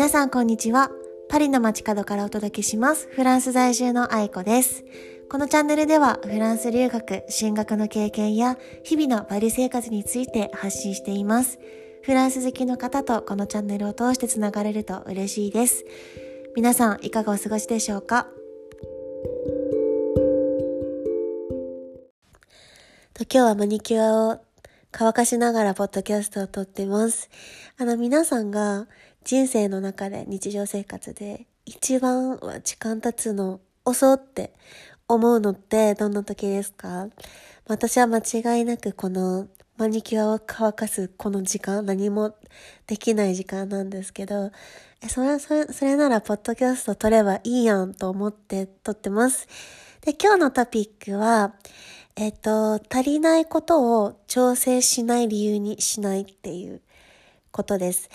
皆さんこんにちは。パリの街角からお届けします。フランス在住の愛子です。このチャンネルではフランス留学、進学の経験や日々のパリ生活について発信しています。フランス好きの方とこのチャンネルを通してつながれると嬉しいです。皆さんいかがお過ごしでしょうか？今日はマニキュアを乾かしながらポッドキャストを撮ってます。あの皆さんが人生の中で日常生活で一番は時間経つの遅って思うのってどんな時ですか？私は間違いなくこのマニキュアを乾かすこの時間、何もできない時間なんですけど、それ、それ、それならポッドキャスト撮ればいいやんと思って撮ってます。で、今日のトピックは、えっと、足りないことを調整しない理由にしないっていうことです。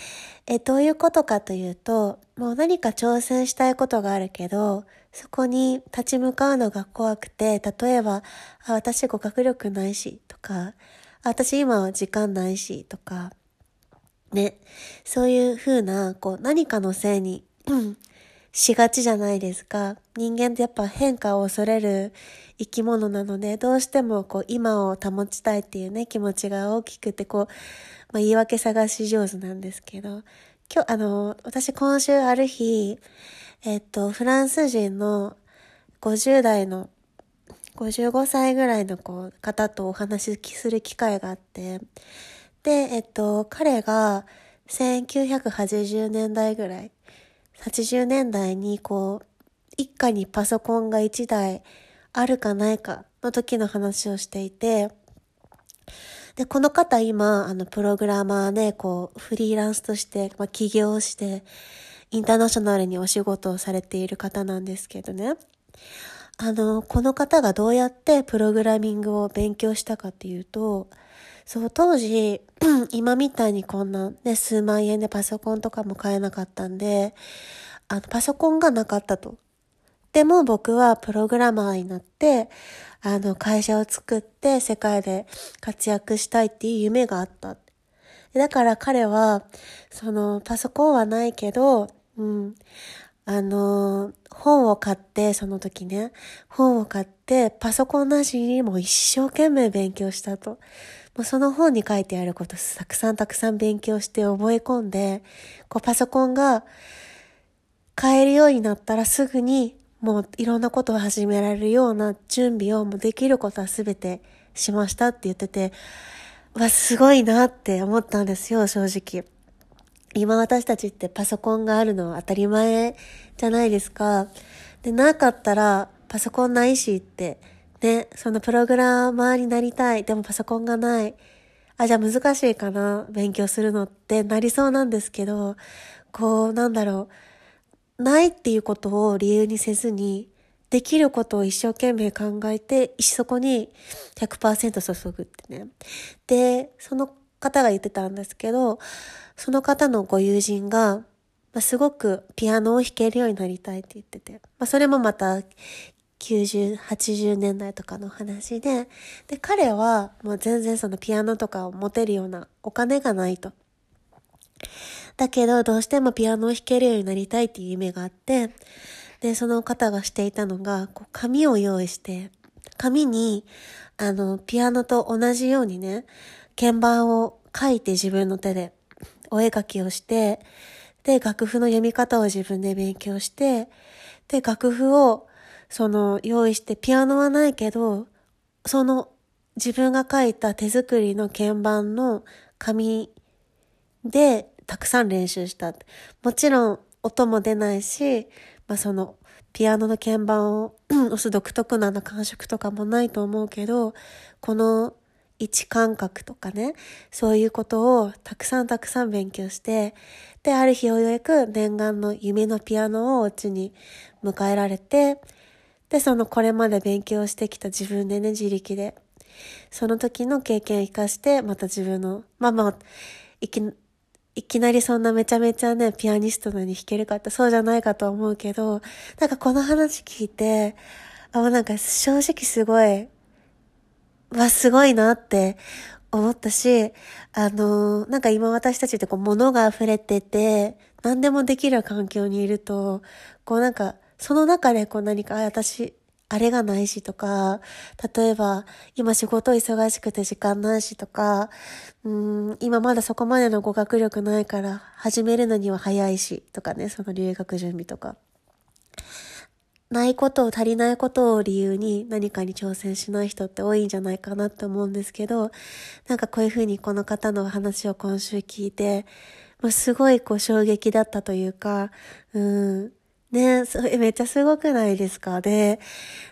え、どういうことかというと、もう何か挑戦したいことがあるけど、そこに立ち向かうのが怖くて、例えば、あ私語学力ないし、とか、あ私今は時間ないし、とか、ね、そういうふうな、こう、何かのせいに、しがちじゃないですか。人間ってやっぱ変化を恐れる生き物なので、どうしてもこう今を保ちたいっていうね、気持ちが大きくて、こう、まあ、言い訳探し上手なんですけど、今日、あの、私今週ある日、えっと、フランス人の50代の、55歳ぐらいのこう方とお話しする機会があって、で、えっと、彼が1980年代ぐらい、80年代にこう、一家にパソコンが1台あるかないかの時の話をしていて、で、この方今、あの、プログラマーで、こう、フリーランスとして、まあ、起業して、インターナショナルにお仕事をされている方なんですけどね。あの、この方がどうやってプログラミングを勉強したかっていうと、そう、当時、今みたいにこんなね、数万円でパソコンとかも買えなかったんで、あの、パソコンがなかったと。でも僕はプログラマーになって、あの、会社を作って世界で活躍したいっていう夢があった。だから彼は、その、パソコンはないけど、うん、あの、本を買って、その時ね、本を買って、パソコンなしにも一生懸命勉強したと。もうその本に書いてあることたくさんたくさん勉強して覚え込んで、こうパソコンが買えるようになったらすぐにもういろんなことを始められるような準備をもうできることは全てしましたって言ってて、わ、すごいなって思ったんですよ、正直。今私たちってパソコンがあるのは当たり前じゃないですか。で、なかったらパソコンないしって、ね、そのプログラマーになりたい。でもパソコンがない。あ、じゃあ難しいかな勉強するのってなりそうなんですけど、こう、なんだろう。ないっていうことを理由にせずに、できることを一生懸命考えて、そこに100%注ぐってね。で、その方が言ってたんですけど、その方のご友人が、まあ、すごくピアノを弾けるようになりたいって言ってて、まあ、それもまた90、80年代とかの話で、で、彼はもう全然そのピアノとかを持てるようなお金がないと。だけど、どうしてもピアノを弾けるようになりたいっていう夢があって、で、その方がしていたのが、こう紙を用意して、紙に、あの、ピアノと同じようにね、鍵盤を書いて自分の手で、お絵描きをして、で、楽譜の読み方を自分で勉強して、で、楽譜を、その、用意して、ピアノはないけど、その、自分が書いた手作りの鍵盤の紙で、たくさん練習した。もちろん、音も出ないし、まあ、その、ピアノの鍵盤を 押す独特な感触とかもないと思うけど、この位置感覚とかね、そういうことをたくさんたくさん勉強して、で、ある日ようやく念願の夢のピアノをお家に迎えられて、で、そのこれまで勉強してきた自分でね、自力で、その時の経験を活かして、また自分の、まあまあ、いき、いきなりそんなめちゃめちゃね、ピアニストのに弾けるかってそうじゃないかと思うけど、なんかこの話聞いて、あ、なんか正直すごい、わ、すごいなって思ったし、あの、なんか今私たちってこう物が溢れてて、何でもできる環境にいると、こうなんか、その中でこう何か、あ、私、あれがないしとか、例えば、今仕事忙しくて時間ないしとか、うん、今まだそこまでの語学力ないから始めるのには早いしとかね、その留学準備とか。ないことを足りないことを理由に何かに挑戦しない人って多いんじゃないかなって思うんですけど、なんかこういうふうにこの方の話を今週聞いて、もうすごいこう衝撃だったというか、うん、ねそれ めっちゃすごくないですか？で、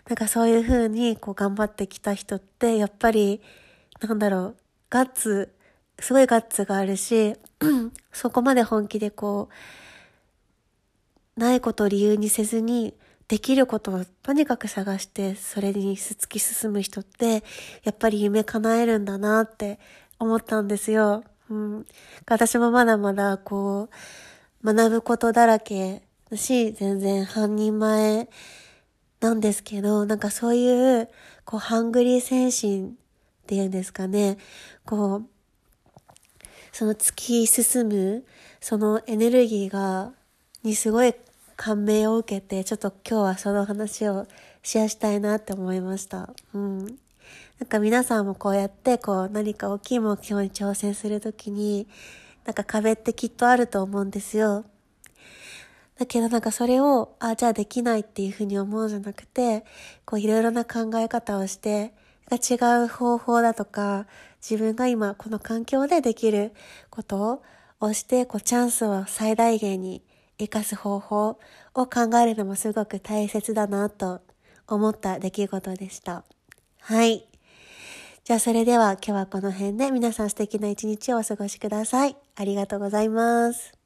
なんかそういうふうにこう頑張ってきた人って、やっぱり、なんだろう、ガッツ、すごいガッツがあるし、そこまで本気でこう、ないことを理由にせずに、できることをとにかく探して、それに突き進む人って、やっぱり夢叶えるんだなって思ったんですよ。うん。私もまだまだこう、学ぶことだらけだし、全然半人前なんですけど、なんかそういう、こう、ハングリー精神っていうんですかね、こう、その突き進む、そのエネルギーが、にすごい感銘を受けて、ちょっと今日はその話をシェアしたいなって思いました。うん。なんか皆さんもこうやってこう何か大きい目標に挑戦するときに、なんか壁ってきっとあると思うんですよ。だけどなんかそれを、あ、じゃあできないっていうふうに思うんじゃなくて、こういろいろな考え方をして、違う方法だとか、自分が今この環境でできることをして、こうチャンスを最大限に活かす方法を考えるのもすごく大切だなと思った出来事でした。はい。じゃあそれでは今日はこの辺で皆さん素敵な一日をお過ごしください。ありがとうございます。